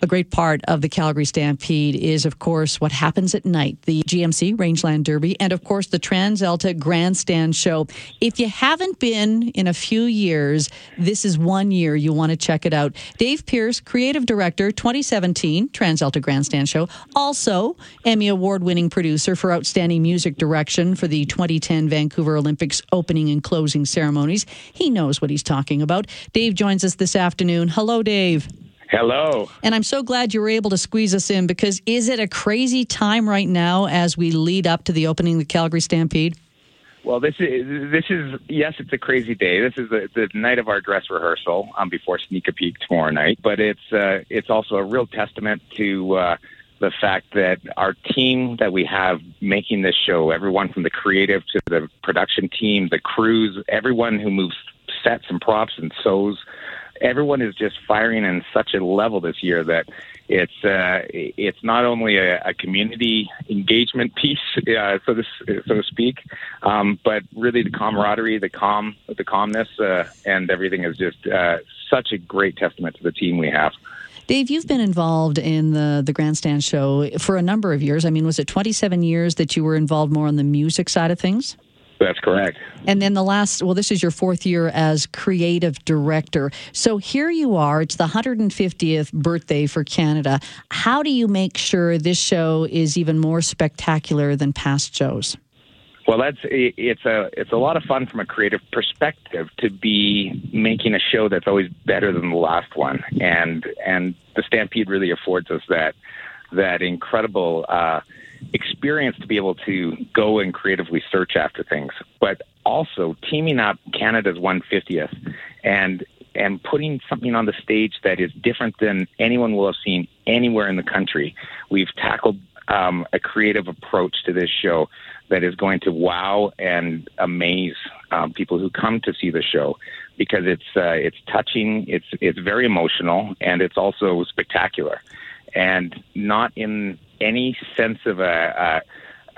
A great part of the Calgary Stampede is, of course, what happens at night the GMC Rangeland Derby, and of course, the TransAlta Grandstand Show. If you haven't been in a few years, this is one year you want to check it out. Dave Pierce, Creative Director, 2017 TransAlta Grandstand Show, also Emmy Award winning producer for Outstanding Music Direction for the 2010 Vancouver Olympics opening and closing ceremonies. He knows what he's talking about. Dave joins us this afternoon. Hello, Dave. Hello. And I'm so glad you were able to squeeze us in because is it a crazy time right now as we lead up to the opening of the Calgary Stampede? Well, this is this is yes, it's a crazy day. This is the, the night of our dress rehearsal um, before Sneak a Peek tomorrow night. But it's uh, it's also a real testament to uh, the fact that our team that we have making this show, everyone from the creative to the production team, the crews, everyone who moves sets and props and sews everyone is just firing in such a level this year that it's uh, it's not only a, a community engagement piece, uh, so to so to speak, um, but really the camaraderie, the calm, the calmness, uh, and everything is just uh, such a great testament to the team we have. Dave, you've been involved in the the grandstand show for a number of years. I mean, was it 27 years that you were involved more on the music side of things? That's correct. And then the last, well, this is your fourth year as creative director. So here you are, it's the 150th birthday for Canada. How do you make sure this show is even more spectacular than past shows? Well, that's it's a it's a lot of fun from a creative perspective to be making a show that's always better than the last one, and and the Stampede really affords us that that incredible uh, experience to be able to go and creatively search after things, but also teaming up Canada's 150th and and putting something on the stage that is different than anyone will have seen anywhere in the country. We've tackled um, a creative approach to this show that is going to wow and amaze um, people who come to see the show because it's uh, it's touching, it's it's very emotional, and it's also spectacular, and not in any sense of a,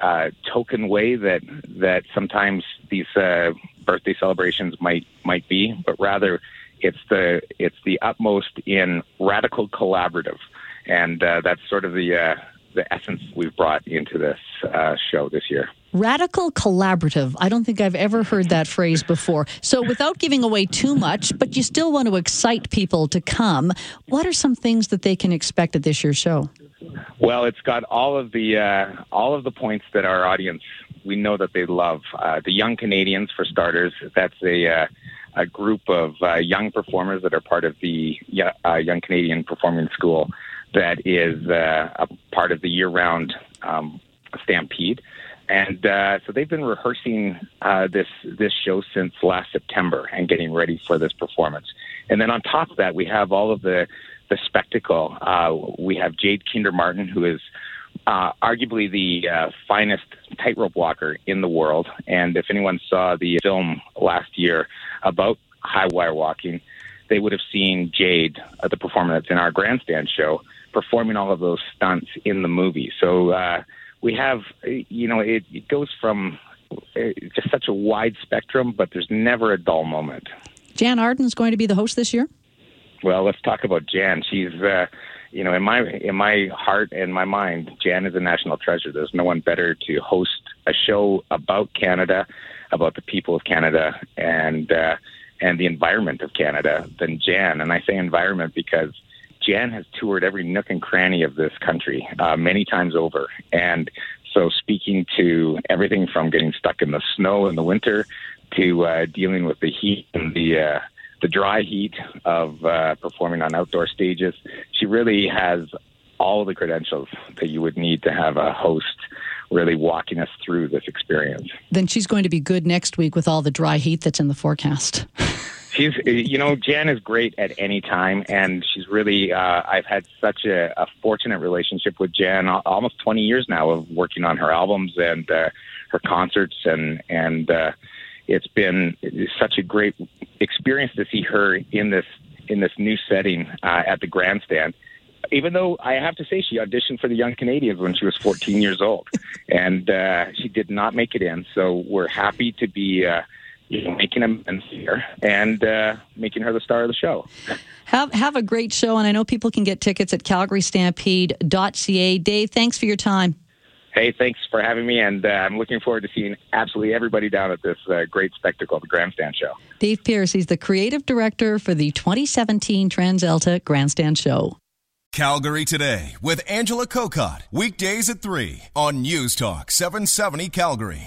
a, a token way that that sometimes these uh, birthday celebrations might might be, but rather it's the it's the utmost in radical collaborative, and uh, that's sort of the uh, the essence we've brought into this uh, show this year. Radical collaborative. I don't think I've ever heard that phrase before. So, without giving away too much, but you still want to excite people to come, what are some things that they can expect at this year's show? Well, it's got all of the uh, all of the points that our audience we know that they love. Uh, the young Canadians, for starters, that's a uh, a group of uh, young performers that are part of the uh, Young Canadian Performing School that is uh, a part of the year-round um, Stampede. And uh, so they've been rehearsing uh, this this show since last September and getting ready for this performance. And then on top of that, we have all of the the spectacle. Uh, we have Jade Kindar-Martin, who is uh, arguably the uh, finest tightrope walker in the world. And if anyone saw the film last year about high wire walking, they would have seen Jade, uh, the performer that's in our grandstand show, performing all of those stunts in the movie. So uh, we have, you know, it, it goes from uh, just such a wide spectrum, but there's never a dull moment. Jann Arden is going to be the host this year. Well, let's talk about Jann. She's, uh, you know, in my in my heart and my mind, Jann is a national treasure. There's no one better to host a show about Canada, about the people of Canada, and uh, and the environment of Canada than Jann. And I say environment because Jann has toured every nook and cranny of this country uh, many times over, and so speaking to everything from getting stuck in the snow in the winter to uh, dealing with the heat and the uh, the dry heat of uh, performing on outdoor stages. She really has all the credentials that you would need to have a host really walking us through this experience. Then she's going to be good next week with all the dry heat that's in the forecast. she's, you know, Jann is great at any time, and she's really. Uh, I've had such a, a fortunate relationship with Jann, almost 20 years now of working on her albums and uh, her concerts, and and uh, it's been such a great experience to see her in this in this new setting uh, at the grandstand even though I have to say she auditioned for the Young Canadians when she was 14 years old, and uh, she did not make it in. So we're happy to be. Uh, you know, making amends here and uh, making her the star of the show. Have have a great show, and I know people can get tickets at CalgaryStampede.ca. Dave, thanks for your time. Hey, thanks for having me, and uh, I'm looking forward to seeing absolutely everybody down at this uh, great spectacle, the Grandstand Show. Dave Pierce, he's the creative director for the 2017 TransAlta Grandstand Show. Calgary Today with Angela Kokott, weekdays at 3 on News Talk 770 Calgary.